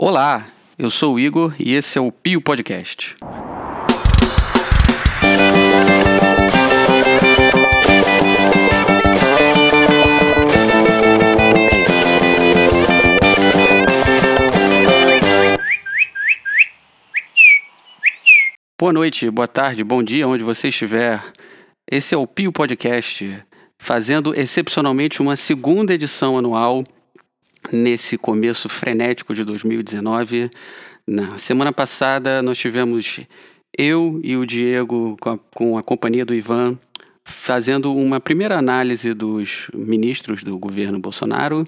Olá, eu sou o Igor e esse é o Pio Podcast. Boa noite, boa tarde, bom dia, onde você estiver. Esse é o Pio Podcast, fazendo excepcionalmente uma segunda edição anual nesse começo frenético de 2019. Na semana passada nós tivemos eu e o Diego com a, com a companhia do Ivan fazendo uma primeira análise dos ministros do governo Bolsonaro.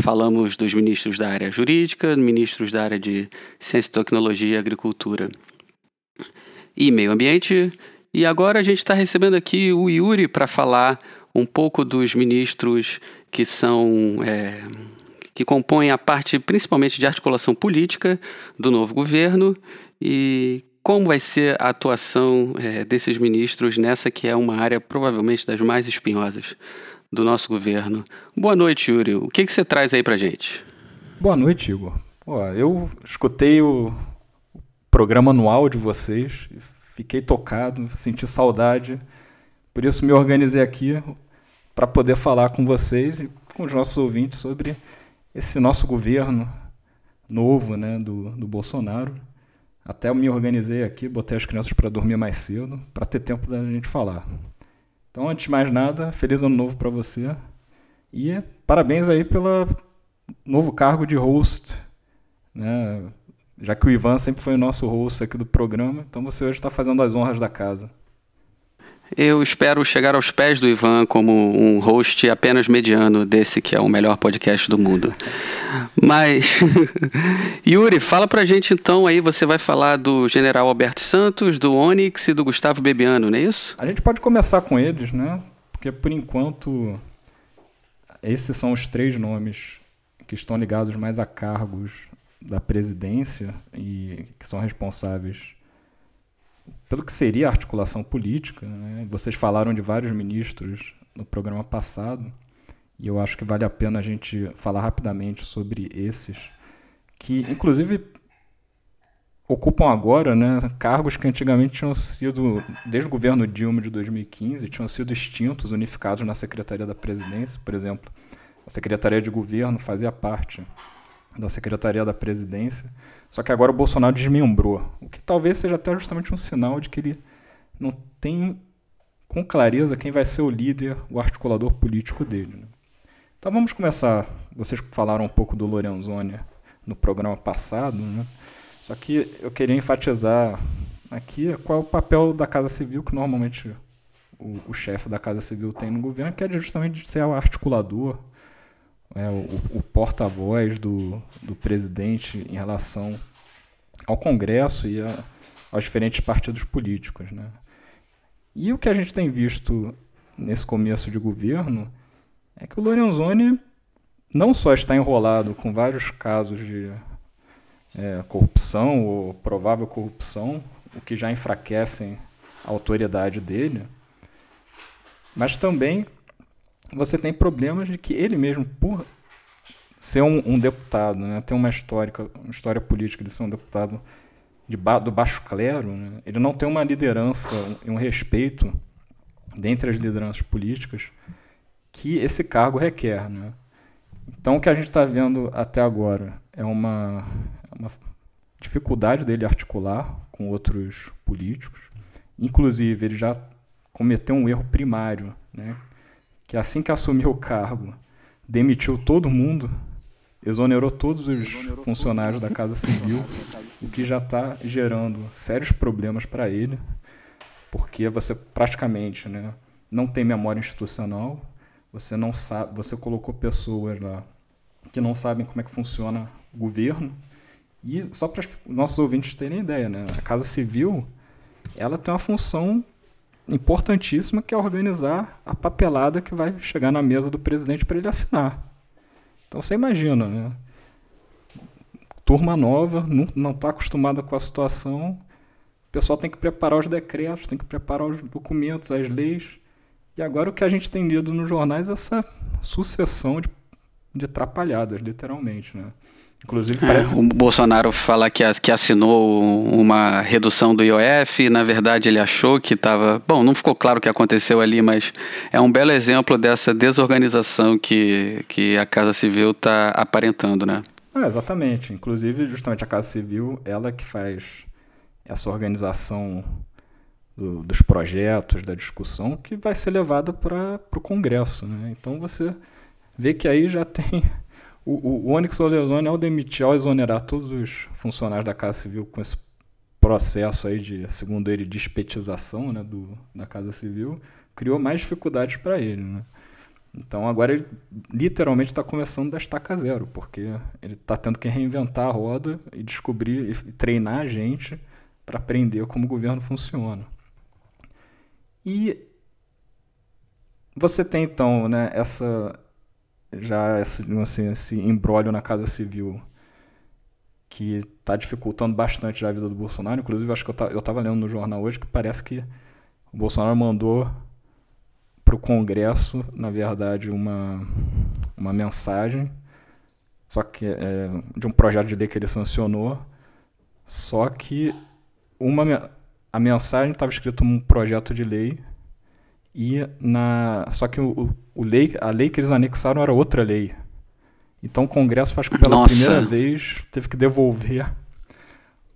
Falamos dos ministros da área jurídica, ministros da área de ciência, tecnologia e agricultura e meio ambiente. E agora a gente está recebendo aqui o Yuri para falar um pouco dos ministros que são é, que compõem a parte principalmente de articulação política do novo governo e como vai ser a atuação é, desses ministros nessa que é uma área provavelmente das mais espinhosas do nosso governo. Boa noite, Yuri. O que, que você traz aí para gente? Boa noite, Igor. Eu escutei o programa anual de vocês, fiquei tocado, senti saudade. Por isso me organizei aqui para poder falar com vocês e com os nossos ouvintes sobre esse nosso governo novo né, do, do Bolsonaro. Até eu me organizei aqui, botei as crianças para dormir mais cedo, para ter tempo da gente falar. Então, antes de mais nada, feliz ano novo para você. E parabéns aí pelo novo cargo de host. Né? Já que o Ivan sempre foi o nosso host aqui do programa, então você hoje está fazendo as honras da casa. Eu espero chegar aos pés do Ivan como um host apenas mediano desse que é o melhor podcast do mundo. Mas, Yuri, fala pra gente então aí, você vai falar do General Alberto Santos, do Onyx e do Gustavo Bebiano, não é isso? A gente pode começar com eles, né? Porque por enquanto esses são os três nomes que estão ligados mais a cargos da presidência e que são responsáveis pelo que seria a articulação política. Né? Vocês falaram de vários ministros no programa passado, e eu acho que vale a pena a gente falar rapidamente sobre esses, que inclusive ocupam agora né, cargos que antigamente tinham sido, desde o governo Dilma de 2015, tinham sido extintos, unificados na Secretaria da Presidência. Por exemplo, a Secretaria de Governo fazia parte da Secretaria da Presidência. Só que agora o Bolsonaro desmembrou, o que talvez seja até justamente um sinal de que ele não tem com clareza quem vai ser o líder, o articulador político dele. Né? Então vamos começar. Vocês falaram um pouco do Lorenzoni no programa passado, né? Só que eu queria enfatizar aqui qual é o papel da Casa Civil que normalmente o, o chefe da Casa Civil tem no governo, que é justamente ser o articulador, é, o, o porta-voz do, do presidente em relação ao Congresso e a, aos diferentes partidos políticos. Né? E o que a gente tem visto nesse começo de governo é que o Lorenzoni não só está enrolado com vários casos de é, corrupção ou provável corrupção, o que já enfraquecem a autoridade dele, mas também você tem problemas de que ele mesmo, por ser um, um deputado, né, uma história, uma história política de ser um deputado de ba do baixo clero, né, ele não tem uma liderança e um, um respeito dentre as lideranças políticas que esse cargo requer. Né? Então, o que a gente está vendo até agora é uma, uma dificuldade dele articular com outros políticos. Inclusive, ele já cometeu um erro primário, né? Que assim que assumiu o cargo, demitiu todo mundo, exonerou todos os exonerou funcionários da Casa Civil, o que já está gerando sérios problemas para ele, porque você praticamente né, não tem memória institucional, você não sabe, você colocou pessoas lá que não sabem como é que funciona o governo. E só para os nossos ouvintes terem ideia, né, a Casa Civil ela tem uma função importantíssima que é organizar a papelada que vai chegar na mesa do presidente para ele assinar. Então você imagina, né? Turma nova, não está acostumada com a situação, o pessoal tem que preparar os decretos, tem que preparar os documentos, as leis. E agora o que a gente tem lido nos jornais é essa sucessão de de atrapalhadas, literalmente, né? Inclusive, é, parece... É, o Bolsonaro fala que, que assinou uma redução do IOF, e, na verdade ele achou que estava. Bom, não ficou claro o que aconteceu ali, mas é um belo exemplo dessa desorganização que, que a Casa Civil está aparentando, né? É, exatamente. Inclusive, justamente a Casa Civil, ela que faz essa organização do, dos projetos, da discussão, que vai ser levada para o Congresso. Né? Então você vê que aí já tem o, o, o Onyx Lorenzoni, ao demitir, ao exonerar todos os funcionários da Casa Civil com esse processo aí de, segundo ele, despetização né, do, da Casa Civil, criou mais dificuldades para ele. Né? Então agora ele literalmente está começando da estaca zero, porque ele está tendo que reinventar a roda e descobrir e treinar a gente para aprender como o governo funciona. E você tem então né, essa, já esse, assim, esse embrólio na Casa Civil que está dificultando bastante a vida do Bolsonaro. Inclusive, acho que eu estava lendo no jornal hoje que parece que o Bolsonaro mandou para o Congresso, na verdade, uma, uma mensagem, só que é, de um projeto de lei que ele sancionou, só que uma, a mensagem estava escrito um projeto de lei e na só que o, o lei, a lei que eles anexaram era outra lei. Então o Congresso, acho que pela Nossa. primeira vez, teve que devolver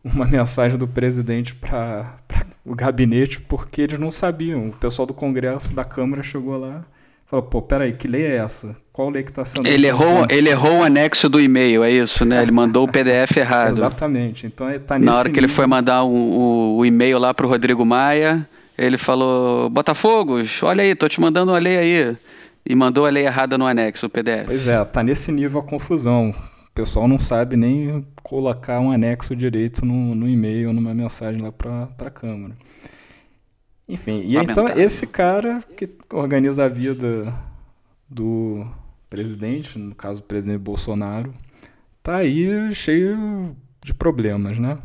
uma mensagem do presidente para o gabinete, porque eles não sabiam. O pessoal do Congresso, da Câmara, chegou lá e falou: pô, peraí, que lei é essa? Qual lei que está sendo. Ele errou, ele errou o anexo do e-mail, é isso, né? Ele mandou o PDF errado. Exatamente. Então tá Na hora que nível. ele foi mandar o, o, o e-mail lá para o Rodrigo Maia. Ele falou: Botafogos, olha aí, tô te mandando uma lei aí. E mandou a lei errada no anexo, o PDF. Pois é, tá nesse nível a confusão. O pessoal não sabe nem colocar um anexo direito no, no e-mail, numa mensagem lá para a Câmara. Enfim, e então esse cara que organiza a vida do presidente, no caso o presidente Bolsonaro, tá aí cheio de problemas, né?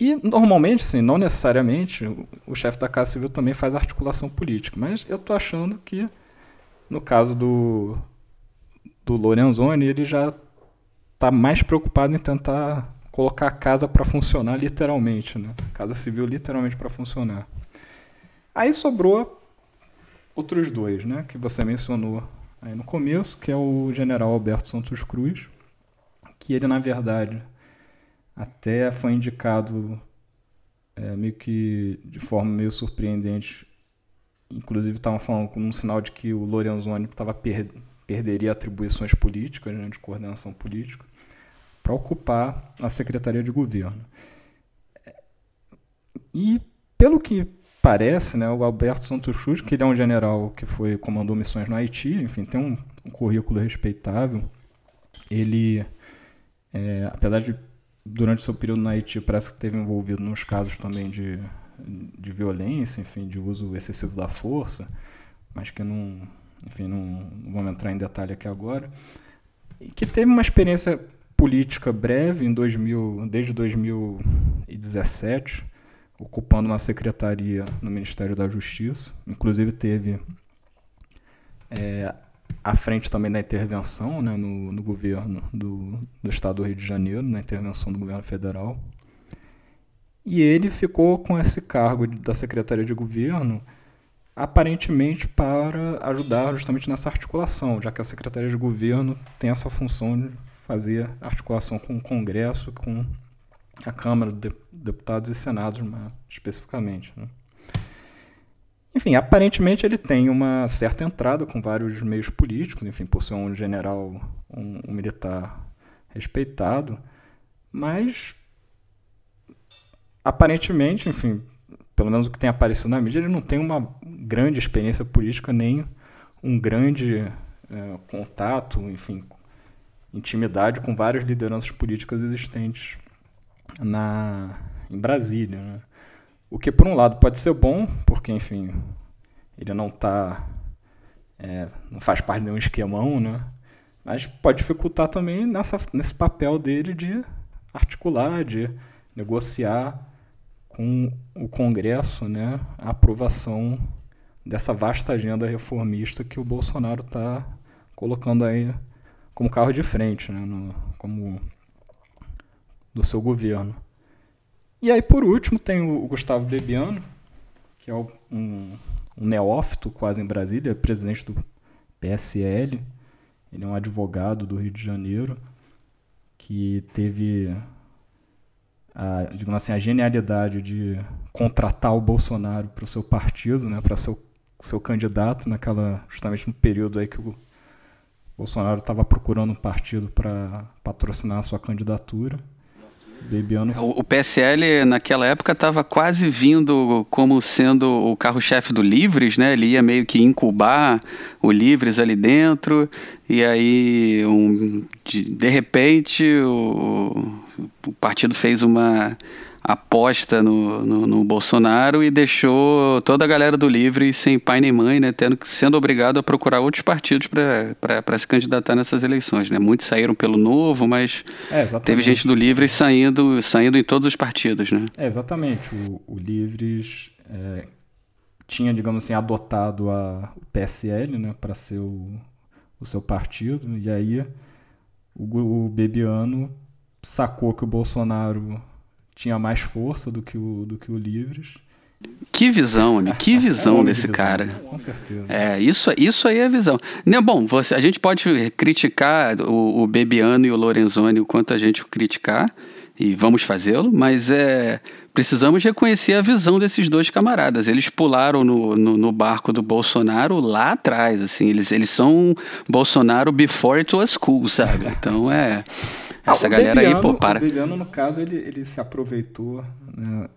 E normalmente, assim, não necessariamente, o chefe da Casa Civil também faz articulação política, mas eu tô achando que no caso do do Lorenzoni, ele já está mais preocupado em tentar colocar a casa para funcionar literalmente, né? A casa civil literalmente para funcionar. Aí sobrou outros dois, né? Que você mencionou aí no começo, que é o General Alberto Santos Cruz, que ele na verdade até foi indicado é, meio que de forma meio surpreendente. Inclusive estavam falando com um sinal de que o Lorenzoni tava per perderia atribuições políticas, né, de coordenação política, para ocupar a Secretaria de Governo. E, pelo que parece, né, o Alberto Santos Cruz, que ele é um general que foi comandou missões no Haiti, enfim, tem um, um currículo respeitável. Ele, é, apesar de durante seu período na Haiti parece que esteve envolvido nos casos também de, de violência, enfim, de uso excessivo da força, mas que não, enfim, não, não vamos entrar em detalhe aqui agora, e que teve uma experiência política breve em 2000, desde 2017, ocupando uma secretaria no Ministério da Justiça, inclusive teve é, à frente também da intervenção né, no, no governo do, do estado do Rio de Janeiro, na intervenção do governo federal. E ele ficou com esse cargo da Secretaria de Governo aparentemente para ajudar justamente nessa articulação, já que a Secretaria de Governo tem essa função de fazer articulação com o Congresso, com a Câmara de Deputados e Senados, especificamente. Né? Enfim, aparentemente ele tem uma certa entrada com vários meios políticos, enfim, por ser um general, um, um militar respeitado, mas aparentemente, enfim, pelo menos o que tem aparecido na mídia, ele não tem uma grande experiência política nem um grande é, contato, enfim, intimidade com várias lideranças políticas existentes na em Brasília. Né? O que, por um lado, pode ser bom, porque, enfim, ele não tá. É, não faz parte de nenhum esquemão, né? Mas pode dificultar também nessa, nesse papel dele de articular, de negociar com o Congresso né, a aprovação dessa vasta agenda reformista que o Bolsonaro está colocando aí como carro de frente, né, no, como do seu governo. E aí, por último, tem o, Gustavo Bebiano, que é um, um neófito quase em Brasília, presidente do PSL. Ele é um advogado do Rio de Janeiro que teve a, digamos assim, a genialidade de contratar o Bolsonaro para o seu partido, né, para seu seu candidato naquela justamente no período aí que o Bolsonaro estava procurando um partido para patrocinar a sua candidatura. Bebiano. O, PSL naquela época estava quase vindo como sendo o carro-chefe do Livres, né? Ele ia meio que incubar o Livres ali dentro e aí um, de, de repente o, o partido fez uma aposta no, no, no, Bolsonaro e deixou toda a galera do Livre sem pai nem mãe, né, tendo, sendo obrigado a procurar outros partidos para se candidatar nessas eleições. Né? Muitos saíram pelo Novo, mas é, teve gente do Livre saindo, saindo em todos os partidos. Né? É, exatamente. O, o Livres é, tinha, digamos assim, adotado a, o PSL né, para ser o, o seu partido, e aí o, o Bebiano sacou que o Bolsonaro tinha mais força do que o, do que o Livres. Que visão, né? Que visão é desse visão, cara. Com certeza. É, isso, isso aí é a visão. Né, bom, você, a gente pode criticar o, o Bebiano e o Lorenzoni o quanto a gente criticar, e vamos fazê-lo, mas é precisamos reconhecer a visão desses dois camaradas. Eles pularam no, no, no, barco do Bolsonaro lá atrás, assim. Eles, eles são Bolsonaro before it was cool, sabe? Então é... Essa ah, galera aí, pô, para. O Bebiano, no caso, ele, ele se aproveitou né,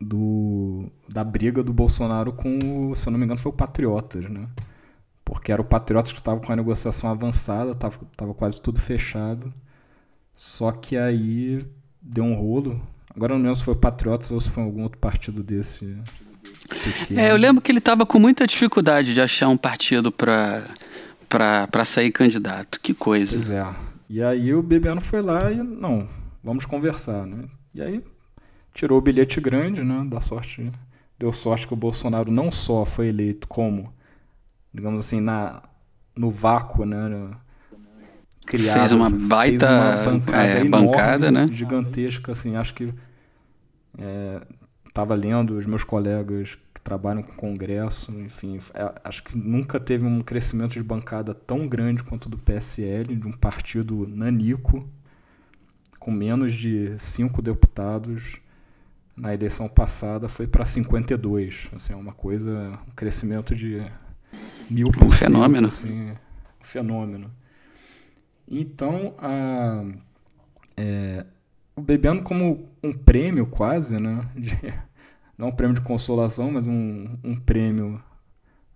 do, da briga do Bolsonaro com, o, se eu não me engano, foi o Patriotas, né? Porque era o Patriotas que estava com a negociação avançada, estava tava quase tudo fechado. Só que aí deu um rolo. Agora não lembro se foi o Patriotas ou se foi algum outro partido desse. Pequeno. É, eu lembro que ele estava com muita dificuldade de achar um partido para para sair candidato. Que coisa. Pois é. E aí o Bebiano foi lá e, não, vamos conversar, né? E aí tirou o bilhete grande, né? Da sorte, deu sorte que o Bolsonaro não só foi eleito como, digamos assim, na, no vácuo, né? Criado, fez uma baita fez uma bancada, é, enorme, bancada né? Gigantesca, assim, acho que é, tava lendo os meus colegas trabalham com congresso, enfim, é, acho que nunca teve um crescimento de bancada tão grande quanto do PSL, de um partido nanico, com menos de cinco deputados. Na eleição passada foi para 52, assim, é uma coisa, um crescimento de mil por Um fenômeno. Assim, um fenômeno. Então, a, é, o Bebiano como um prêmio quase, né, de, não um prêmio de consolação, mas um, um prêmio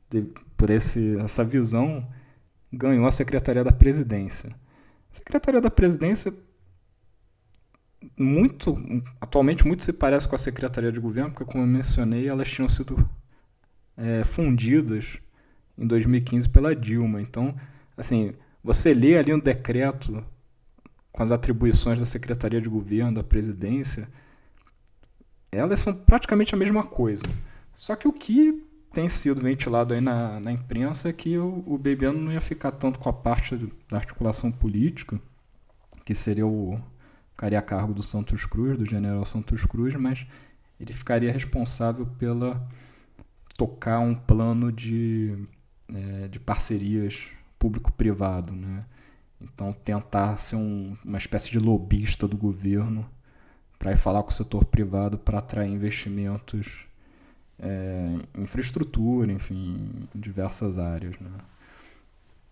de, por esse, essa visão, ganhou a Secretaria da Presidência. A Secretaria da Presidência, muito, atualmente, muito se parece com a Secretaria de Governo, porque, como eu mencionei, elas tinham sido é, fundidas em 2015 pela Dilma. Então, assim, você lê ali um decreto com as atribuições da Secretaria de Governo, da Presidência, elas são praticamente a mesma coisa. Só que o que tem sido ventilado aí na, na imprensa é que o, o Bebiano não ia ficar tanto com a parte da articulação política, que seria o ficaria a cargo do Santos Cruz, do general Santos Cruz, mas ele ficaria responsável pela tocar um plano de, é, de parcerias público-privado, né? Então tentar ser um, uma espécie de lobista do governo para ir falar com o setor privado para atrair investimentos é, em infraestrutura, enfim, em diversas áreas. Né?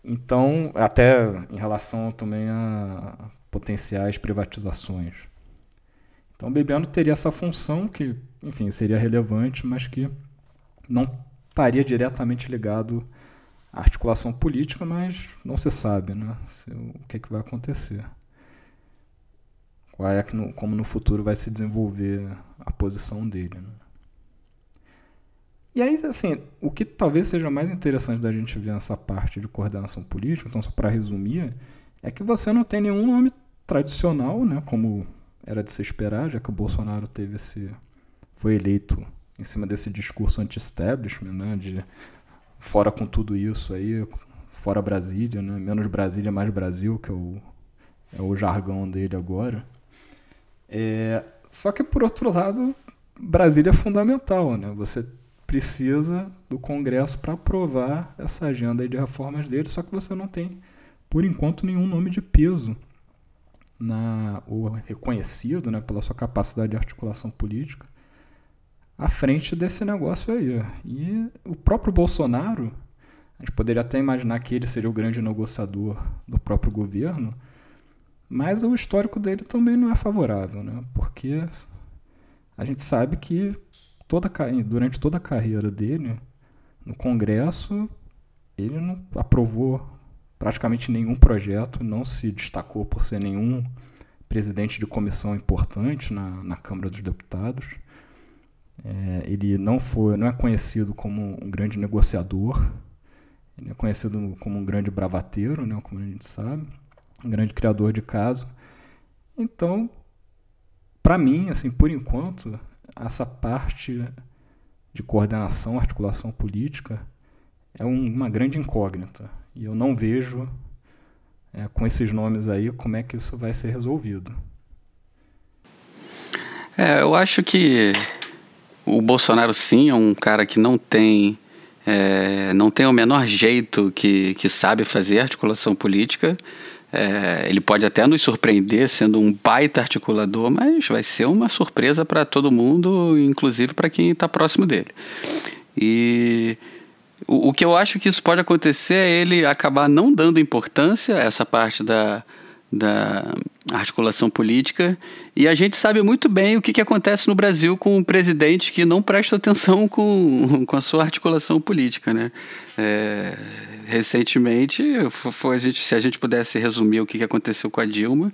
Então, até em relação também a potenciais privatizações. Então, o Bebiano teria essa função que, enfim, seria relevante, mas que não estaria diretamente ligado à articulação política, mas não se sabe né, se, o que, é que vai acontecer é no, como no futuro vai se desenvolver a posição dele. Né? E aí, assim, o que talvez seja mais interessante da gente ver nessa parte de coordenação política, então só para resumir, é que você não tem nenhum nome tradicional, né, como era de se esperar, já que o Bolsonaro teve esse foi eleito em cima desse discurso anti-establishment, né, de fora com tudo isso aí, fora Brasília, né? menos Brasília, mais Brasil, que é o, é o jargão dele agora. É, só que, por outro lado, Brasília é fundamental. Né? Você precisa do Congresso para aprovar essa agenda de reformas dele, só que você não tem, por enquanto, nenhum nome de peso na, ou reconhecido né, pela sua capacidade de articulação política à frente desse negócio aí. E o próprio Bolsonaro, a gente poderia até imaginar que ele seria o grande negociador do próprio governo, mas o histórico dele também não é favorável, né? porque a gente sabe que toda, durante toda a carreira dele no Congresso, ele não aprovou praticamente nenhum projeto, não se destacou por ser nenhum presidente de comissão importante na, na Câmara dos Deputados. É, ele não foi, não é conhecido como um grande negociador. Ele é conhecido como um grande bravateiro, né, como a gente sabe, um grande criador de caso. Então, para mim, assim, por enquanto, essa parte de coordenação, articulação política é um, uma grande incógnita. E eu não vejo, é, com esses nomes aí, como é que isso vai ser resolvido. É, eu acho que o Bolsonaro sim é um cara que não tem é, não tem o menor jeito que, que sabe fazer articulação política. É, ele pode até nos surpreender sendo um baita articulador, mas vai ser uma surpresa para todo mundo, inclusive para quem está próximo dele. E o, o que eu acho que isso pode acontecer é ele acabar não dando importância a essa parte da, da articulação política. E a gente sabe muito bem o que, que acontece no Brasil com um presidente que não presta atenção com, com a sua articulação política. Né? É, recentemente, foi a gente, se a gente pudesse resumir o que, aconteceu com a Dilma,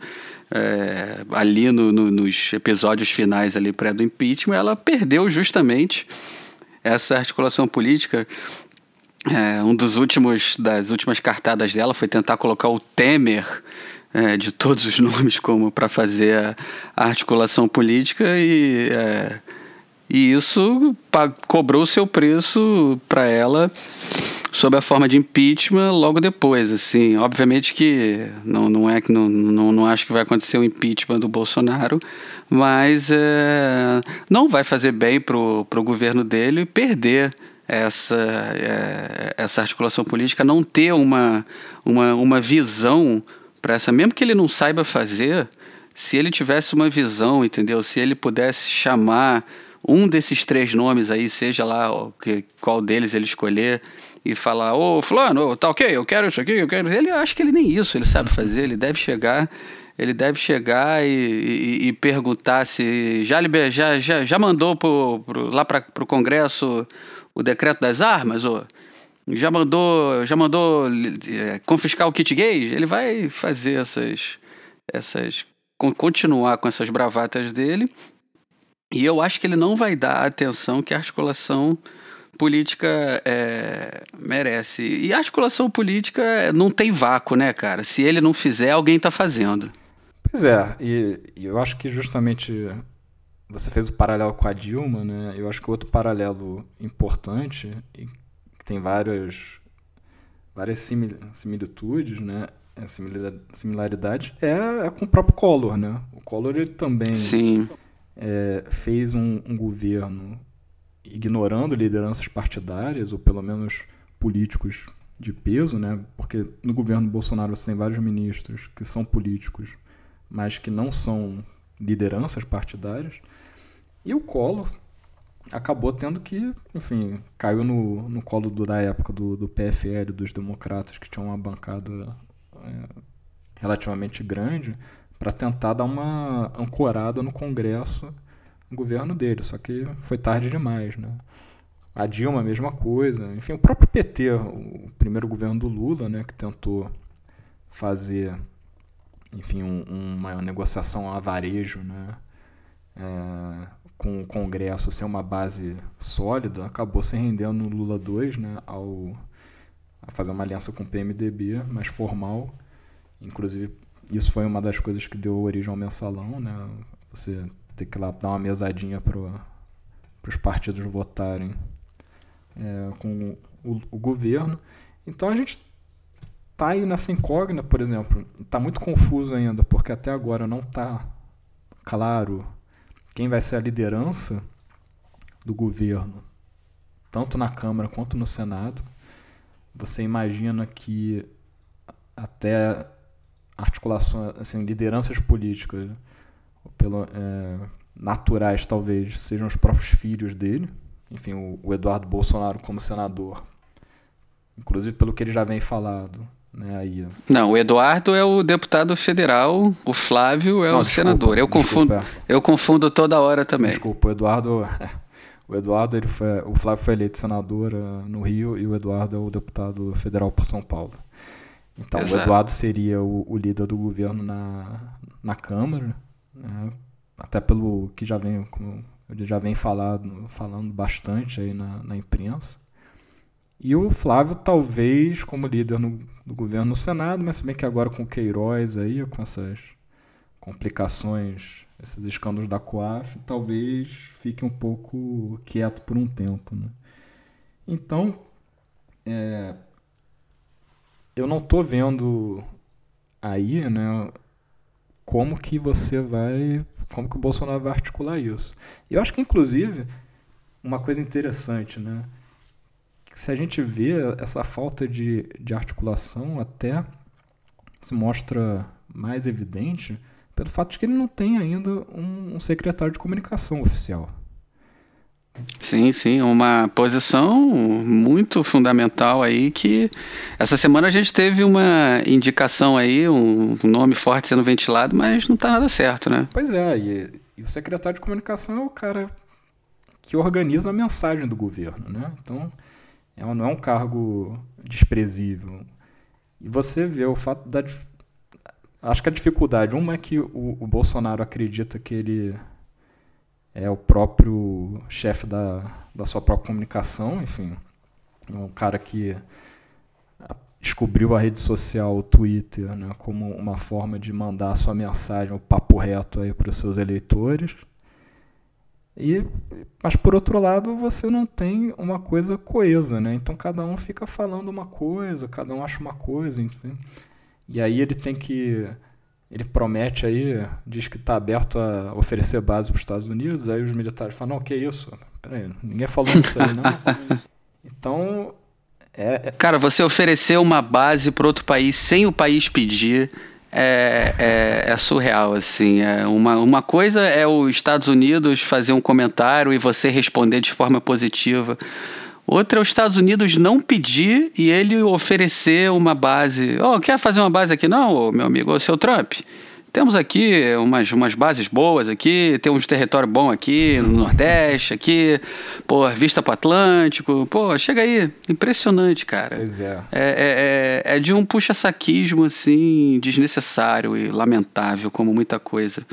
é, ali no, no, nos episódios finais ali pré do impeachment, ela perdeu justamente essa articulação política. É, um dos últimos das últimas cartadas dela foi tentar colocar o Temer é, de todos os nomes como para fazer a, articulação política e, é, e isso cobrou seu preço para ela sob a forma de impeachment logo depois. Assim, obviamente que não, não é que não, não, não acho que vai acontecer o impeachment do Bolsonaro, mas é, não vai fazer bem para o governo dele perder essa, é, essa articulação política, não ter uma, uma, uma visão para essa, mesmo que ele não saiba fazer, se ele tivesse uma visão, entendeu? Se ele pudesse chamar um desses três nomes aí, seja lá que, qual deles ele escolher, e falar, ô fulano, tá ok, eu quero isso aqui, eu quero. Ele acha que ele nem isso ele sabe fazer, ele deve chegar. Ele deve chegar e, e, e perguntar se já, já, já, já mandou pro, pro, lá para o Congresso o decreto das armas, ou já mandou, já mandou é, confiscar o kit gay, ele vai fazer essas, essas, continuar com essas bravatas dele. E eu acho que ele não vai dar a atenção que a articulação política é, merece. E a articulação política não tem vácuo, né, cara? Se ele não fizer, alguém está fazendo. Pois é, e, e, eu acho que justamente você fez o paralelo com a Dilma, né? Eu acho que outro paralelo importante tem várias, várias similitudes, né? É, similaridades é, é, com o próprio Collor, né? O Collor ele também é, fez um, um, governo ignorando lideranças partidárias, ou pelo menos políticos de peso, né? Porque no governo Bolsonaro você tem vários ministros que são políticos, mas que não são lideranças partidárias. E o Collor acabou tendo que, enfim, caiu no, no colo do, da época do, do PFL, dos democratas, que tinham uma bancada é, relativamente grande, para tentar dar uma ancorada no Congresso no governo dele. Só que foi tarde demais, né? A Dilma, a mesma coisa. Enfim, o próprio PT, o primeiro governo do Lula, né, que tentou fazer, enfim, um, uma negociação a varejo, né, é, com o Congresso ser uma base sólida, acabou se rendendo no Lula 2, né, ao a fazer uma aliança com o PMDB, mais formal. Inclusive, isso foi uma das coisas que deu origem ao mensalão, né? Você ter que lá dar uma mesadinha para os partidos votarem é, com o, o, governo. Então a gente tá aí nessa incógnita, por exemplo, está muito confuso ainda, porque até agora não está claro quem vai ser a liderança do governo, tanto na Câmara quanto no Senado. Você imagina que até articulações, assim, lideranças políticas, pelo, é, naturais talvez, sejam os próprios filhos dele. Enfim, o, o Eduardo Bolsonaro como senador, inclusive pelo que ele já vem falado, né, aí. Não, o Eduardo é o deputado federal, o Flávio é Não, o desculpa, senador. Eu confundo, eu confundo toda hora também. Desculpa, o Eduardo, o Eduardo ele foi, o Flávio foi eleito senador uh, no Rio e o Eduardo é o deputado federal por São Paulo. Então, Exato. o Eduardo seria o, o, líder do governo na, na Câmara, né? até pelo que já vem, como eu já vem falado, falando bastante aí na, na imprensa. E o Flávio, talvez, como líder no, do governo no Senado, mas se bem que agora com o Queiroz aí, com essas complicações, esses escândalos da COAF, talvez fique um pouco quieto por um tempo. Né? Então, é, eu não estou vendo aí né, como que você vai. como que o Bolsonaro vai articular isso. Eu acho que, inclusive, uma coisa interessante, né? se a gente vê essa falta de, de articulação até se mostra mais evidente pelo fato de que ele não tem ainda um, um secretário de comunicação oficial. Sim, sim, uma posição muito fundamental aí que essa semana a gente teve uma indicação aí, um nome forte sendo ventilado, mas não está nada certo, né? Pois é, e, e, o secretário de comunicação é o cara que organiza a mensagem do governo, né? Então, é, não é um cargo desprezível. E você vê o fato da. Acho que a dificuldade, uma é que o, o Bolsonaro acredita que ele é o próprio chefe da, da sua própria comunicação, enfim, um cara que descobriu a rede social, o Twitter, né, como uma forma de mandar a sua mensagem, o papo reto aí para os seus eleitores. E, mas por outro lado, você não tem uma coisa coesa, né? Então cada um fica falando uma coisa, cada um acha uma coisa, enfim. E aí ele tem que ele promete aí, diz que está aberto a oferecer base para os Estados Unidos, aí os militares falam, não, que isso? Peraí, ninguém falou isso aí, não. então, é, é... Cara, você oferecer uma base para outro país sem o país pedir é, é, é, surreal, assim. É uma, uma coisa é os Estados Unidos fazer um comentário e você responder de forma positiva. Outra é os Estados Unidos não pedir e ele oferecer uma base. Oh, quer fazer uma base aqui? Não, meu amigo, o seu Trump. Temos aqui umas, umas bases boas aqui, tem uns território bom aqui no Nordeste, aqui, pô, vista para Atlântico. Pô, chega aí. Impressionante, cara. Pois é. É, é, é de um puxa-saquismo, assim, desnecessário e lamentável, como muita coisa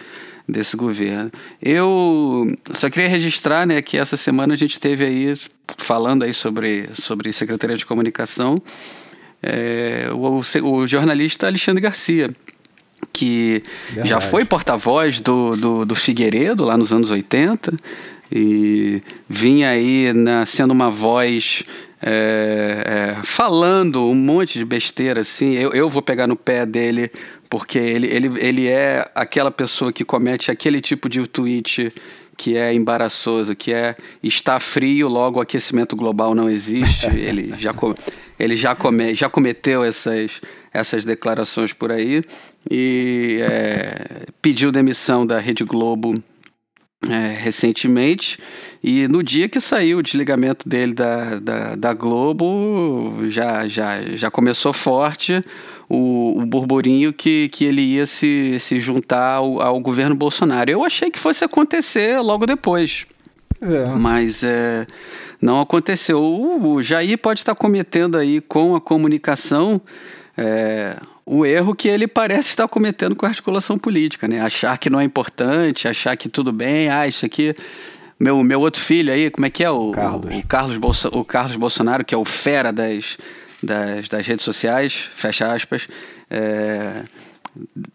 desse governo. Eu só queria registrar, né, que essa semana a gente teve aí, falando aí sobre, sobre Secretaria de Comunicação, é, o, o jornalista Alexandre Garcia que Verdade. já foi porta-voz do, do, do, Figueiredo lá nos anos 80 e vinha aí na, sendo uma voz é, é, falando um monte de besteira assim. Eu, eu vou pegar no pé dele porque ele, ele, ele é aquela pessoa que comete aquele tipo de tweet que é embaraçoso, que é está frio, logo o aquecimento global não existe. ele já, ele já, come, já cometeu essas, essas declarações por aí e é, pediu demissão da Rede Globo é, recentemente. E no dia que saiu o desligamento dele da, da, da Globo, já, já, já começou forte o, o burburinho que, que ele ia se, se juntar ao, ao governo Bolsonaro. Eu achei que fosse acontecer logo depois. É. Mas é, não aconteceu. O, o Jair pode estar cometendo aí com a comunicação é, o erro que ele parece estar cometendo com a articulação política, né? Achar que não é importante, achar que tudo bem, ah, isso aqui. Meu, meu outro filho aí, como é que é? O Carlos. O, o Carlos, Bolso, o Carlos Bolsonaro, que é o fera das, das, das redes sociais, fecha aspas, é,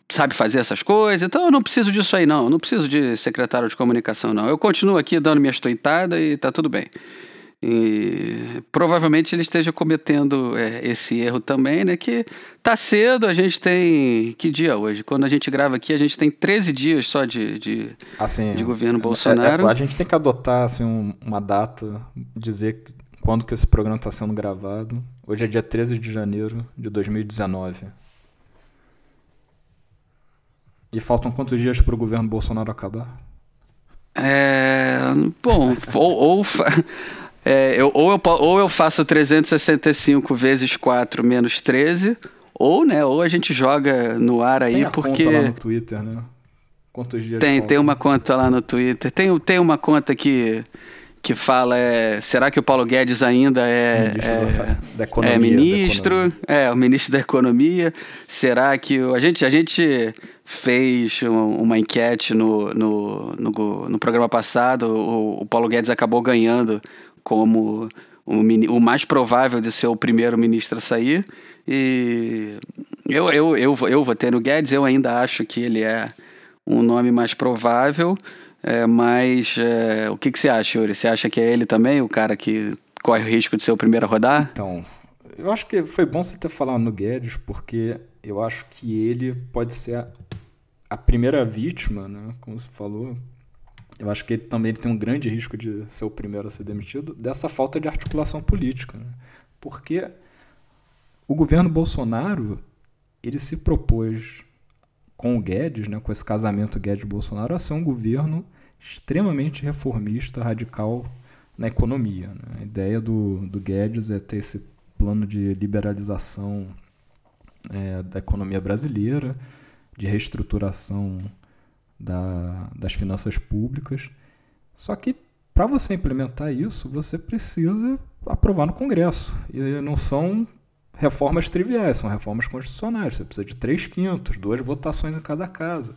sabe fazer essas coisas, então eu não preciso disso aí, não. Eu não preciso de secretário de comunicação, não. Eu continuo aqui dando minhas tuitadas e tá tudo bem. E provavelmente ele esteja cometendo é, esse erro também, né? Que tá cedo, a gente tem. Que dia hoje? Quando a gente grava aqui, a gente tem 13 dias só de, de, assim, de governo Bolsonaro. É, é, a gente tem que adotar assim, um, uma data, dizer quando que esse programa está sendo gravado. Hoje é dia 13 de janeiro de 2019. E faltam quantos dias para o governo Bolsonaro acabar? É. Bom, ou. ou é, eu, ou, eu, ou eu faço 365 vezes 4 menos 13, ou, né, ou a gente joga no ar aí, tem a porque. Conta lá no Twitter, né? Quantos dias Tem, tem uma conta lá no Twitter. Tem, tem uma conta que, que fala: é, será que o Paulo Guedes ainda é. Ministro é, da, economia, é ministro? É, o ministro da Economia. Será que. A gente, a gente fez uma enquete no, no, no, no programa passado, o, o Paulo Guedes acabou ganhando como o, o mais provável de ser o primeiro ministro a sair. E eu, eu, eu, eu votei no Guedes, eu ainda acho que ele é um nome mais provável. É, mas é, o que, que você acha, Yuri? Você acha que é ele também, o cara que corre o risco de ser o primeiro a rodar? Então, eu acho que foi bom você ter falado no Guedes, porque eu acho que ele pode ser a, a primeira vítima, né? Como você falou, eu acho que ele também tem um grande risco de ser o primeiro a ser demitido dessa falta de articulação política. Né? Porque o governo Bolsonaro ele se propôs com o Guedes, né, com esse casamento Guedes-Bolsonaro, a ser um governo extremamente reformista, radical na economia. Né? A ideia do, do Guedes é ter esse plano de liberalização é, da economia brasileira, de reestruturação da, das finanças públicas. Só que para você implementar isso, você precisa aprovar no Congresso. E não são reformas triviais, são reformas constitucionais. Você precisa de três quintos, duas votações em cada casa.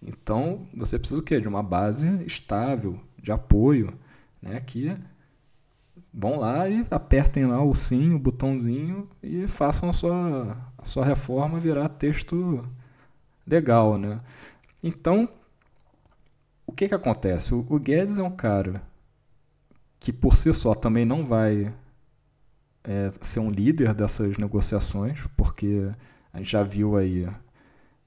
Então, você precisa o quê? De uma base estável, de apoio, né? Que vão lá e apertem lá o sim, o botãozinho e façam a sua, a sua reforma virar texto legal, né? Então, o que que acontece? O, o Guedes é um cara que por si só também não vai é, ser um líder dessas negociações, porque a gente já viu aí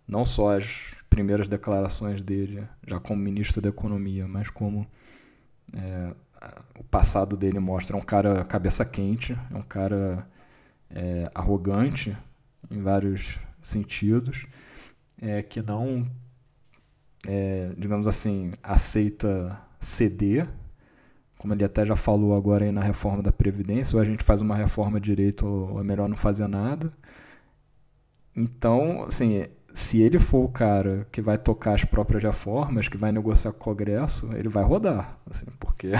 não só as primeiras declarações dele, já como ministro da Economia, mas como é, o passado dele mostra é um cara cabeça quente, é um cara é, arrogante em vários sentidos, é, que não é, digamos assim, aceita ceder, como ele até já falou agora aí na reforma da Previdência, ou a gente faz uma reforma direito ou é melhor não fazer nada. Então, assim, se ele for o cara que vai tocar as próprias reformas, que vai negociar com o Congresso, ele vai rodar, assim, porque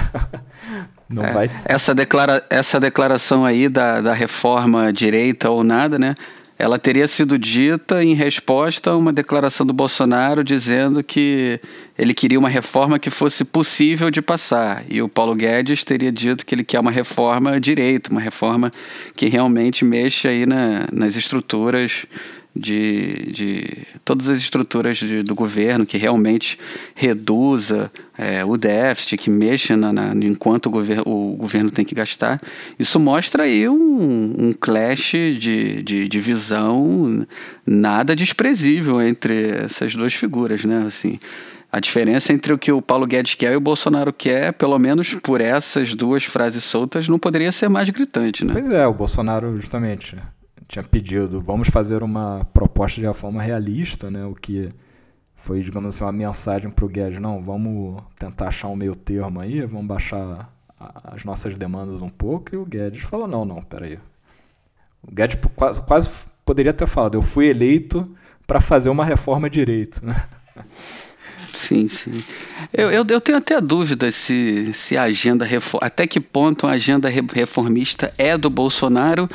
não é, vai... Essa, declara essa declaração aí da, da reforma direita ou nada, né? Ela teria sido dita em resposta a uma declaração do Bolsonaro dizendo que ele queria uma reforma que fosse possível de passar. E o Paulo Guedes teria dito que ele quer uma reforma direita, uma reforma que realmente mexa aí na, nas estruturas de, de todas as estruturas de, do governo que realmente reduza é, o déficit, que mexa na, na, enquanto o, gover o governo tem que gastar. Isso mostra aí um, um clash de, de, de visão nada desprezível entre essas duas figuras, né? Assim, a diferença entre o que o Paulo Guedes quer e o Bolsonaro quer, pelo menos por essas duas frases soltas, não poderia ser mais gritante, né? Pois é, o Bolsonaro justamente tinha pedido, vamos fazer uma proposta de reforma realista, né? O que foi, digamos assim, uma mensagem para o Guedes, não, vamos tentar achar um meio termo aí, vamos baixar as nossas demandas um pouco, e o Guedes falou, não, não, peraí. O Guedes quase, quase poderia ter falado, eu fui eleito para fazer uma reforma direito, né? Sim, sim. Eu, eu, eu, tenho até dúvida se, se a agenda até que ponto a agenda reformista é do Bolsonaro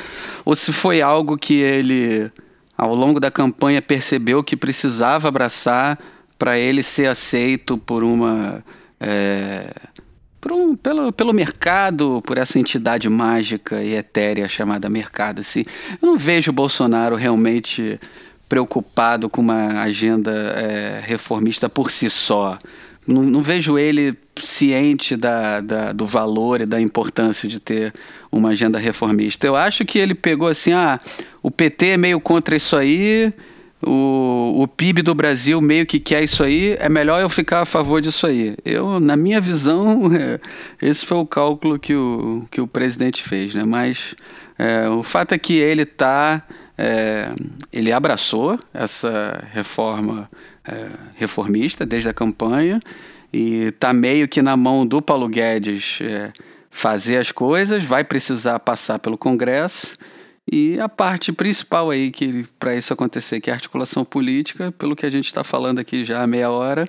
ou se foi algo que ele ao longo da campanha percebeu que precisava abraçar para ele ser aceito por uma é, por um, pelo, pelo mercado, por essa entidade mágica e etérea chamada mercado. Assim. Eu não vejo o Bolsonaro realmente preocupado com uma agenda é, reformista por si só. não, não vejo ele ciente da, da, do valor e da importância de ter uma agenda reformista. Eu acho que ele pegou assim, ah, o PT é meio contra isso aí, o, o PIB do Brasil meio que quer isso aí, é melhor eu ficar a favor disso aí. Eu, na minha visão, esse foi o cálculo que o, que o presidente fez, né? Mas é, o fato é que ele está, é, ele abraçou essa reforma é, reformista desde a campanha e está meio que na mão do Paulo Guedes é, fazer as coisas, vai precisar passar pelo Congresso e a parte principal aí que para isso acontecer, que é a articulação política, pelo que a gente está falando aqui já há meia hora,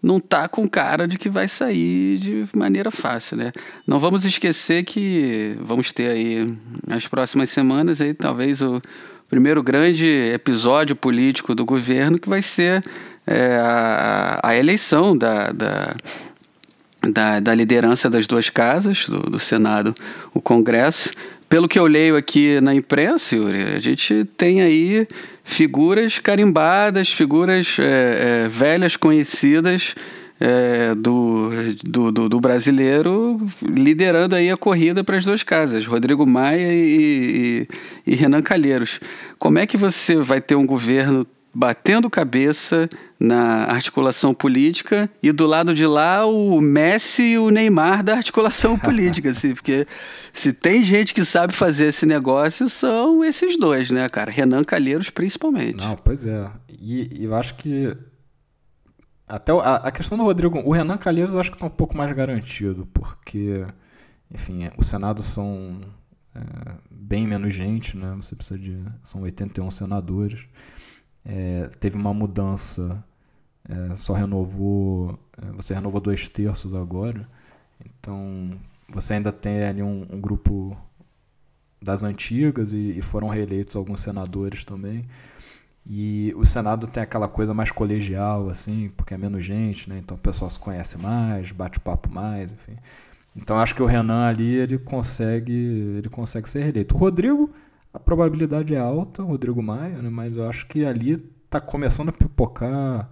não tá com cara de que vai sair de maneira fácil, né? Não vamos esquecer que vamos ter aí nas próximas semanas aí talvez o primeiro grande episódio político do governo que vai ser é, a, a, eleição da, da da, da, liderança das duas casas, do, do Senado, o Congresso, pelo que eu leio aqui na imprensa, Yuri, a gente tem aí figuras carimbadas, figuras é, é, velhas conhecidas é, do, do, do, do, brasileiro liderando aí a corrida para as duas casas, Rodrigo Maia e, e, e Renan Calheiros. Como é que você vai ter um governo batendo cabeça na articulação política e do lado de lá o Messi e o Neymar da articulação política, assim, porque se tem gente que sabe fazer esse negócio são esses dois, né, cara? Renan Calheiros principalmente. Não, pois é. E, e eu acho que até a, a, questão do Rodrigo, o Renan Calheiros eu acho que está um pouco mais garantido, porque enfim, o Senado são é, bem menos gente, né? Você precisa de são 81 senadores. É, teve uma mudança, é, só renovou, é, você renovou dois terços agora, então você ainda tem ali um, um grupo das antigas e, e, foram reeleitos alguns senadores também. E o Senado tem aquela coisa mais colegial, assim, porque é menos gente, né? Então o pessoal se conhece mais, bate papo mais, enfim. Então acho que o Renan ali ele consegue, ele consegue ser reeleito. O Rodrigo a probabilidade é alta, Rodrigo Maia, né? mas eu acho que ali está começando a pipocar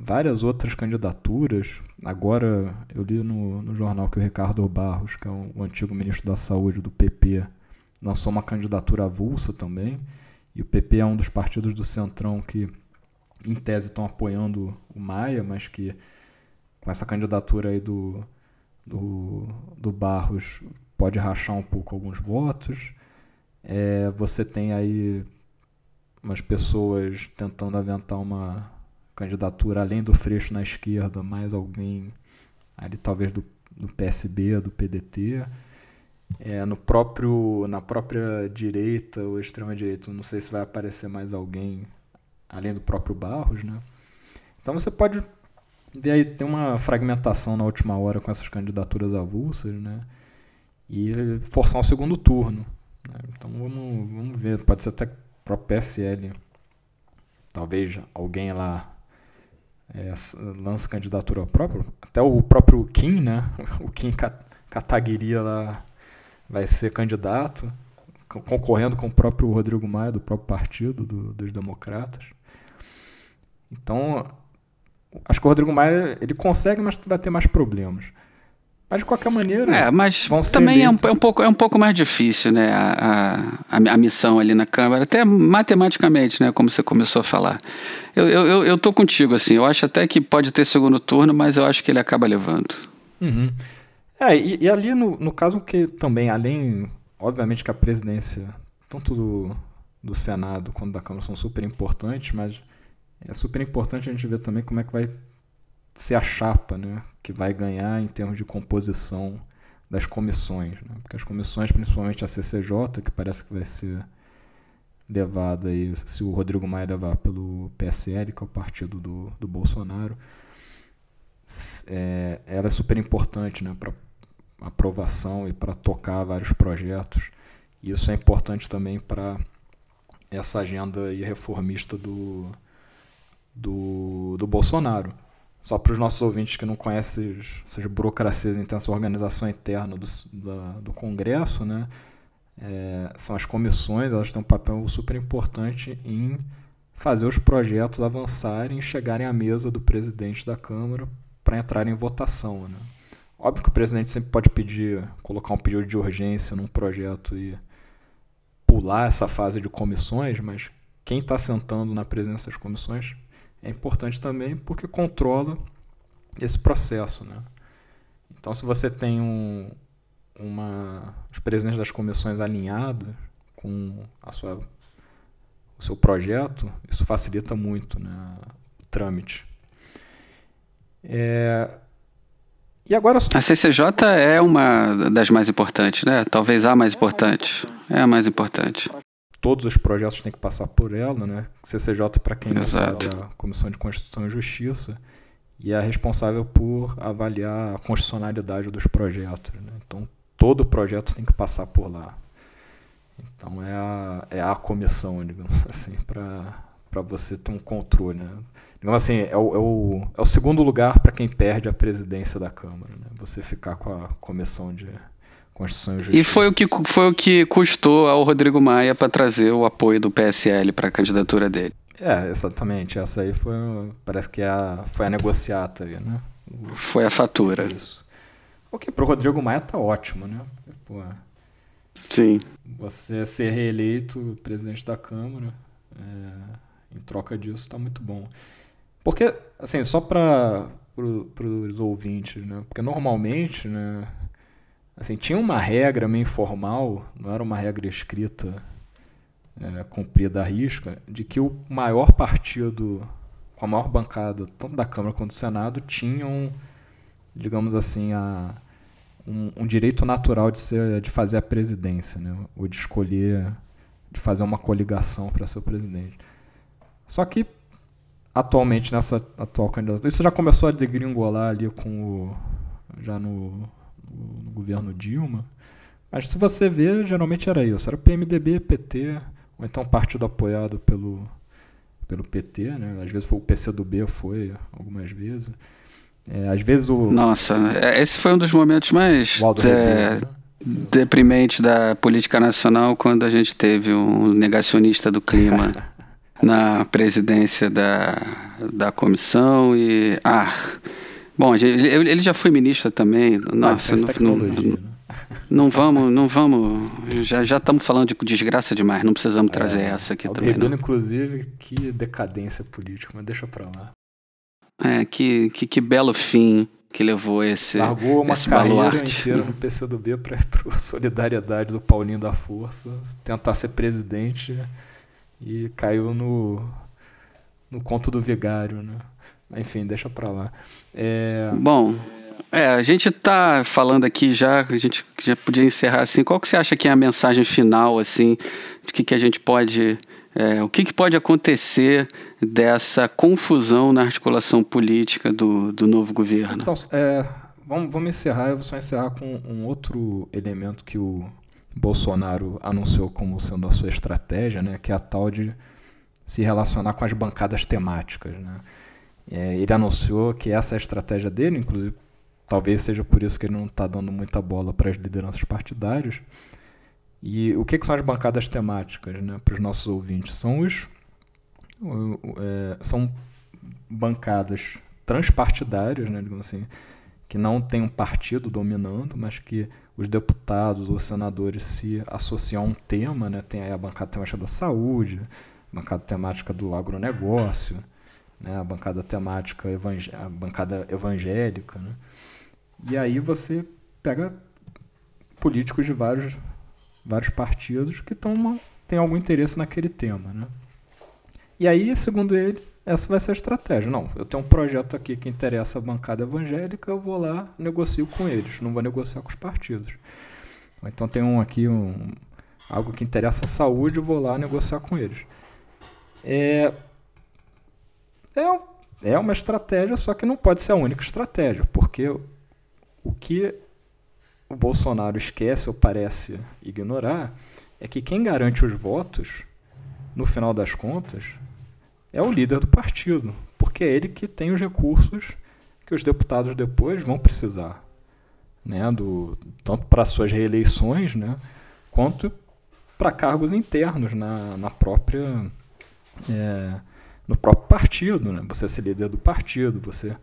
várias outras candidaturas. Agora, eu li no, no jornal que o Ricardo Barros, que é o, o antigo ministro da Saúde do PP, lançou uma candidatura avulsa também. E o PP é um dos partidos do Centrão que, em tese, estão apoiando o Maia, mas que com essa candidatura aí do, do, do Barros pode rachar um pouco alguns votos. É, você tem aí umas pessoas tentando aventar uma candidatura além do Freixo na esquerda, mais alguém ali talvez do, do PSB, do PDT. É, no próprio, na própria direita ou extrema direita, não sei se vai aparecer mais alguém além do próprio Barros, né? Então você pode ver aí tem uma fragmentação na última hora com essas candidaturas avulsas, né? E forçar um segundo turno. Né? Então vamos, vamos ver, pode ser até para o PSL. Talvez alguém lá é, lance candidatura própria. Até o próprio Kim, né? O Kim Kataguiri lá vai ser candidato, concorrendo com o próprio Rodrigo Maia, do próprio partido, do, dos democratas. Então, acho que o Rodrigo Maia ele consegue, mas vai ter mais problemas. Mas de qualquer maneira. É, mas também é um, é um, pouco, é um pouco mais difícil, né? A, a, a, missão ali na Câmara, até matematicamente, né? Como você começou a falar. Eu, eu, eu tô contigo, assim. Eu acho até que pode ter segundo turno, mas eu acho que ele acaba levando. Uhum. É, e, e, ali no, no caso que também, além, obviamente que a presidência, tanto do, do Senado quanto da Câmara são super importantes, mas é super importante a gente ver também como é que vai ser a chapa né, que vai ganhar em termos de composição das comissões. Né? Porque as comissões, principalmente a CCJ, que parece que vai ser levada aí, se o Rodrigo Maia levar pelo PSL, que é o partido do, do Bolsonaro, é, ela é super importante né, para aprovação e para tocar vários projetos. Isso é importante também para essa agenda reformista do, do, do Bolsonaro. Só para os nossos ouvintes que não conhecem essas burocracias, então essa organização interna do, da, do Congresso, né? É, são as comissões, elas têm um papel super importante em fazer os projetos avançarem e chegarem à mesa do presidente da Câmara para entrar em votação. Né? Óbvio que o presidente sempre pode pedir, colocar um pedido de urgência num projeto e pular essa fase de comissões, mas quem está sentando na presença das comissões é importante também porque controla esse processo. Né? Então, se você tem um, uma, os presidentes das comissões alinhados com a sua, o seu projeto, isso facilita muito né, o trâmite. É, e agora... A CCJ é uma das mais importantes, né? Talvez a mais importante. É a mais importante. Todos os projetos têm que passar por ela, né? CCJ, para quem não sabe, é a Comissão de Constituição e Justiça e é responsável por avaliar a constitucionalidade dos projetos. Né? Então, todo projeto tem que passar por lá. Então, é a, é a comissão, digamos assim, para você ter um controle. Né? Digamos assim, é o, é o, é o segundo lugar para quem perde a presidência da Câmara. Né? Você ficar com a comissão de Constituição e Justiça. E foi o que, foi o que custou ao Rodrigo Maia para trazer o apoio do PSL para a candidatura dele. É, exatamente. Essa aí foi, parece que é a, foi a negociata aí, né? Foi a fatura. Isso. O que pro Rodrigo Maia tá ótimo, né? Pô, Sim. Você ser reeleito presidente da Câmara, é, em troca disso, tá muito bom. Porque, assim, só para pro, os ouvintes, né? Porque normalmente, né? Assim, tinha uma regra meio informal, não era uma regra escrita é, cumprida a risca, de que o maior partido, com a maior bancada, tanto da Câmara quanto do Senado, tinham, digamos assim, a, um, um, direito natural de, ser, de fazer a presidência, né? ou de escolher, de fazer uma coligação para ser o presidente. Só que, atualmente, nessa atual candidatura, isso já começou a degringolar ali com o, já no, no governo Dilma, mas se você ver, geralmente era isso. Era PMDB, PT, ou então partido apoiado pelo, pelo PT, né? Às vezes foi o PCdoB, foi algumas vezes. É, às vezes o... Nossa, é, esse foi um dos momentos mais é, né? deprimentes da política nacional quando a gente teve um negacionista do clima na presidência da, da comissão e... Ah, bom, ele já foi ministro também. Nossa, não, não, né? Não vamos, não vamos. Já já estamos falando de desgraça demais. Não precisamos é, trazer essa aqui também. Não. inclusive, que decadência política, mas deixa pra lá. É, que, que, que belo fim que levou esse Largou uma esse carreira baluarte. inteira no PCdoB para pro Solidariedade do Paulinho da Força, tentar ser presidente e caiu no, no conto do vigário, né? Enfim, deixa pra lá. É... Bom, é, a gente está falando aqui já, a gente já podia encerrar assim. Qual que você acha que é a mensagem final, assim, de que, que a gente pode. É, o que, que pode acontecer dessa confusão na articulação política do, do novo governo? Então, é, vamos, vamos encerrar. Eu vou só encerrar com um outro elemento que o Bolsonaro anunciou como sendo a sua estratégia, né, que é a tal de se relacionar com as bancadas temáticas. Né? É, ele anunciou que essa é a estratégia dele, inclusive Talvez seja por isso que ele não está dando muita bola para as lideranças partidárias. E o que, que são as bancadas temáticas né, para os nossos ouvintes? São, os, é, são bancadas transpartidárias, né, digamos assim, que não tem um partido dominando, mas que os deputados ou senadores se associam a um tema. Né, tem a bancada temática da saúde, a bancada temática do agronegócio, né, a bancada temática a bancada evangélica. Né, e aí você pega políticos de vários, vários partidos que têm algum interesse naquele tema. Né? E aí, segundo ele, essa vai ser a estratégia. Não, eu tenho um projeto aqui que interessa a bancada evangélica, eu vou lá, negocio com eles, não vou negociar com os partidos. Então tem um aqui, um, algo que interessa a saúde, eu vou lá negociar com eles. É, é, é uma estratégia, só que não pode ser a única estratégia, porque o que o Bolsonaro esquece ou parece ignorar é que quem garante os votos, no final das contas, é o líder do partido, porque é ele que tem os recursos que os deputados depois vão precisar, né, do, tanto para suas reeleições, né, quanto para cargos internos na, na própria é, no próprio partido, né? Você ser líder do partido, você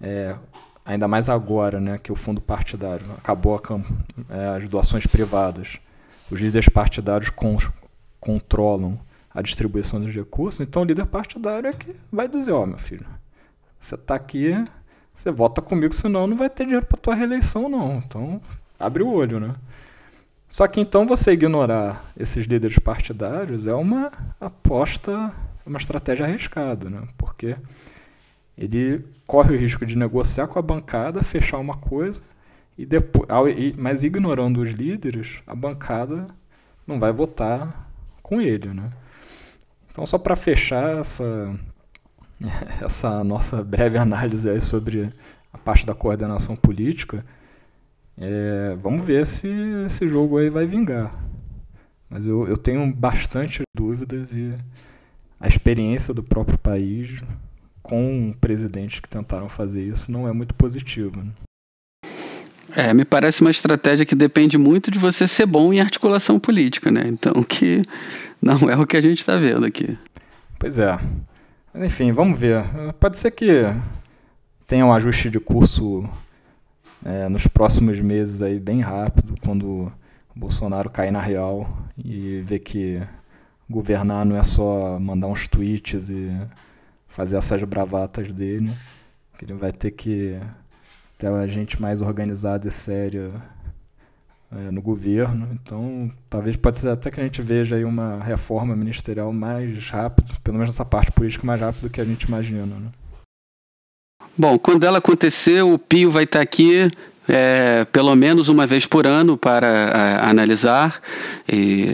é, ainda mais agora, né, que o fundo partidário acabou é, as doações privadas, os líderes partidários con controlam a distribuição dos recursos, então o líder partidário é que vai dizer, ó, oh, meu filho, você está aqui, você vota comigo, senão não vai ter dinheiro para tua reeleição, não. Então, abre o olho, né? Só que então você ignorar esses líderes partidários é uma aposta, uma estratégia arriscada, né? Porque ele corre o risco de negociar com a bancada, fechar uma coisa e depois, mas ignorando os líderes, a bancada não vai votar com ele, né? Então só para fechar essa essa nossa breve análise sobre a parte da coordenação política, é, vamos ver se esse jogo aí vai vingar. Mas eu, eu tenho bastante dúvidas e a experiência do próprio país com presidentes que tentaram fazer isso não é muito positiva. Né? É, me parece uma estratégia que depende muito de você ser bom em articulação política, né? Então que não é o que a gente está vendo aqui. Pois é. Enfim, vamos ver. Pode ser que tenha um ajuste de curso é, nos próximos meses aí bem rápido, quando o Bolsonaro cair na real e ver que governar não é só mandar uns tweets e fazer essas bravatas dele, que ele vai ter que ter a gente mais organizada e séria é, no governo. Então, talvez pode ser até que a gente veja aí uma reforma ministerial mais rápido, pelo menos essa parte política mais rápido do que a gente imagina. Né? Bom, quando ela acontecer, o Pio vai estar aqui é, pelo menos uma vez por ano para a, analisar. E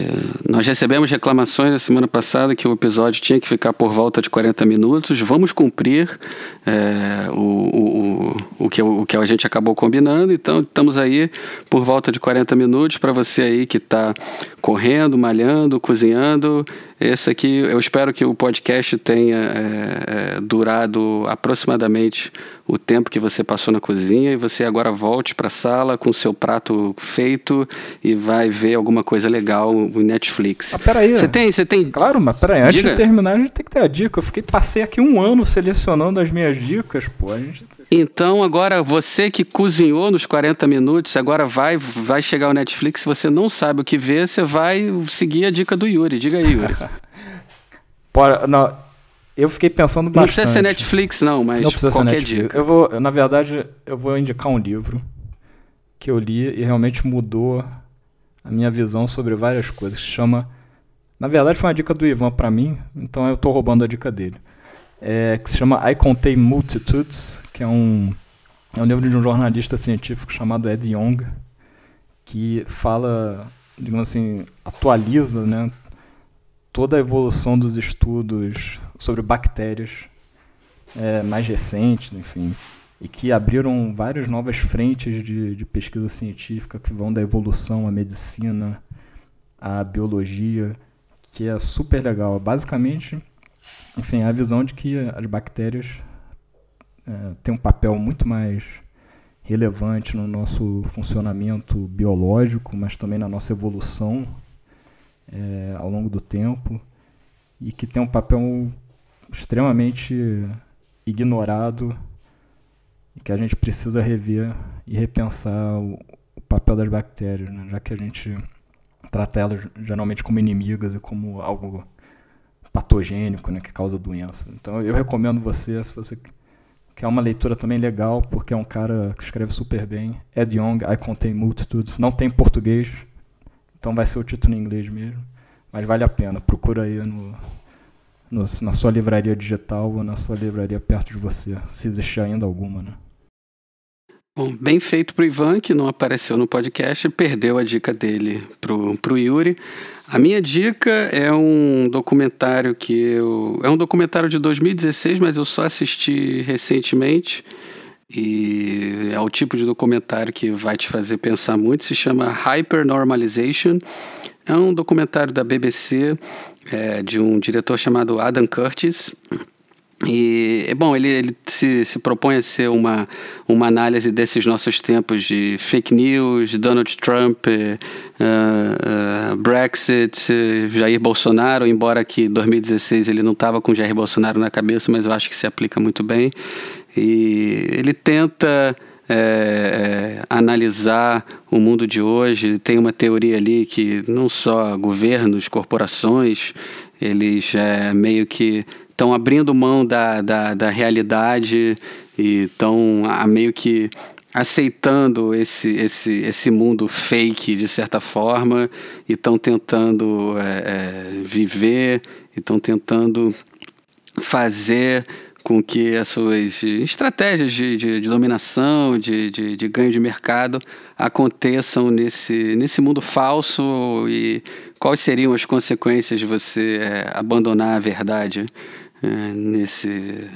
nós recebemos reclamações na semana passada que o episódio tinha que ficar por volta de 40 minutos. Vamos cumprir é, o, o, o, que, o que a gente acabou combinando. Então, estamos aí por volta de 40 minutos para você aí que está correndo, malhando, cozinhando. Esse aqui, eu espero que o podcast tenha é, é, durado aproximadamente o tempo que você passou na cozinha e você agora volte para a sala com o seu prato feito e vai ver alguma coisa legal no Netflix. Ah, peraí. Você tem, você tem. Claro, mas peraí, antes Diga. de terminar, a gente tem que ter a dica. Eu fiquei, passei aqui um ano selecionando as minhas dicas, pô. A gente... Então, agora, você que cozinhou nos 40 minutos, agora vai, vai chegar o Netflix. Se você não sabe o que ver, você vai seguir a dica do Yuri. Diga aí, Yuri. Pode, não, eu fiquei pensando bastante. Não precisa ser Netflix, não, mas não precisa qualquer ser dica. Eu vou, na verdade, eu vou indicar um livro que eu li e realmente mudou a minha visão sobre várias coisas. Chama. Na verdade, foi uma dica do Ivan para mim, então eu estou roubando a dica dele. É, que se chama I Contain Multitudes, que é um, é um livro de um jornalista científico chamado Ed Yong, que fala, digamos assim, atualiza né, toda a evolução dos estudos sobre bactérias é, mais recentes, enfim, e que abriram várias novas frentes de, de pesquisa científica que vão da evolução à medicina, à biologia, que é super legal. Basicamente, enfim, a visão de que as bactérias é, têm um papel muito mais relevante no nosso funcionamento biológico, mas também na nossa evolução é, ao longo do tempo e que tem um papel extremamente ignorado e que a gente precisa rever e repensar o, o papel das bactérias, né? já que a gente trata elas geralmente como inimigas e como algo patogênico, né, que causa doença. Então eu recomendo você, se você quer uma leitura também legal, porque é um cara que escreve super bem, Ed Young, I Contain Multitudes, não tem português, então vai ser o título em inglês mesmo. Mas vale a pena. Procura aí no, no, na sua livraria digital ou na sua livraria perto de você, se existir ainda alguma, né? Bom, bem feito pro Ivan, que não apareceu no podcast, perdeu a dica dele pro, pro Yuri. A minha dica é um documentário que eu. É um documentário de 2016, mas eu só assisti recentemente. E é o tipo de documentário que vai te fazer pensar muito. Se chama Hypernormalization. É um documentário da BBC é, de um diretor chamado Adam Curtis. E, é bom, ele, ele se, se propõe a ser uma, uma análise desses nossos tempos de fake news, Donald Trump, uh, uh, Brexit, Jair Bolsonaro, embora que em 2016 ele não estava com Jair Bolsonaro na cabeça, mas eu acho que se aplica muito bem. E ele tenta é, é, analisar o mundo de hoje. Tem uma teoria ali que não só governos, corporações, eles é, meio que estão abrindo mão da, da, da realidade e estão meio que aceitando esse, esse, esse mundo fake de certa forma e estão tentando é, é, viver estão tentando fazer com que as suas estratégias de, de, de dominação, de, de, de, ganho de mercado aconteçam nesse, nesse mundo falso e quais seriam as consequências de você é, abandonar a verdade é, nesse,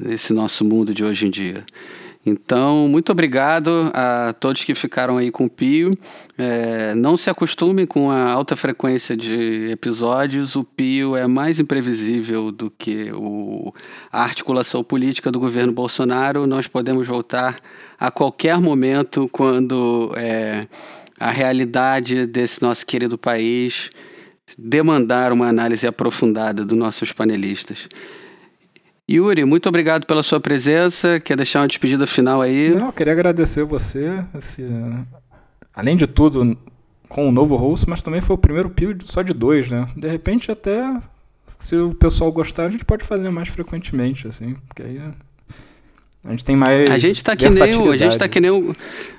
nesse nosso mundo de hoje em dia. Então, muito obrigado a todos que ficaram aí com o Pio. É, não se acostumem com a alta frequência de episódios. O Pio é mais imprevisível do que o, a articulação política do governo Bolsonaro. Nós podemos voltar a qualquer momento quando é, a realidade desse nosso querido país demandar uma análise aprofundada dos nossos panelistas. Yuri, muito obrigado pela sua presença. Quer deixar uma despedida final aí? Não, eu queria agradecer você. Esse, além de tudo, com o novo host, mas também foi o primeiro pio só de dois, né? De repente, até se o pessoal gostar, a gente pode fazer mais frequentemente, assim, porque aí a gente tem mais. A gente está que nem o, a gente tá que nem o,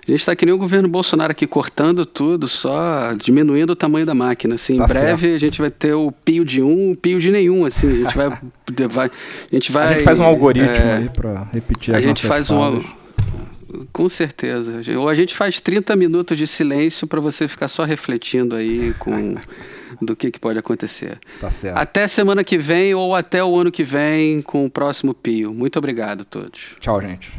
a gente tá que nem o governo Bolsonaro aqui cortando tudo, só diminuindo o tamanho da máquina. Assim, tá em breve certo. a gente vai ter o pio de um, o pio de nenhum. Assim, a gente vai, vai, a gente vai. A gente faz um algoritmo é, aí para repetir. A gente faz falas. um com certeza. Ou a gente faz 30 minutos de silêncio para você ficar só refletindo aí com do que, que pode acontecer. Tá certo. Até semana que vem ou até o ano que vem com o próximo Pio. Muito obrigado a todos. Tchau, gente.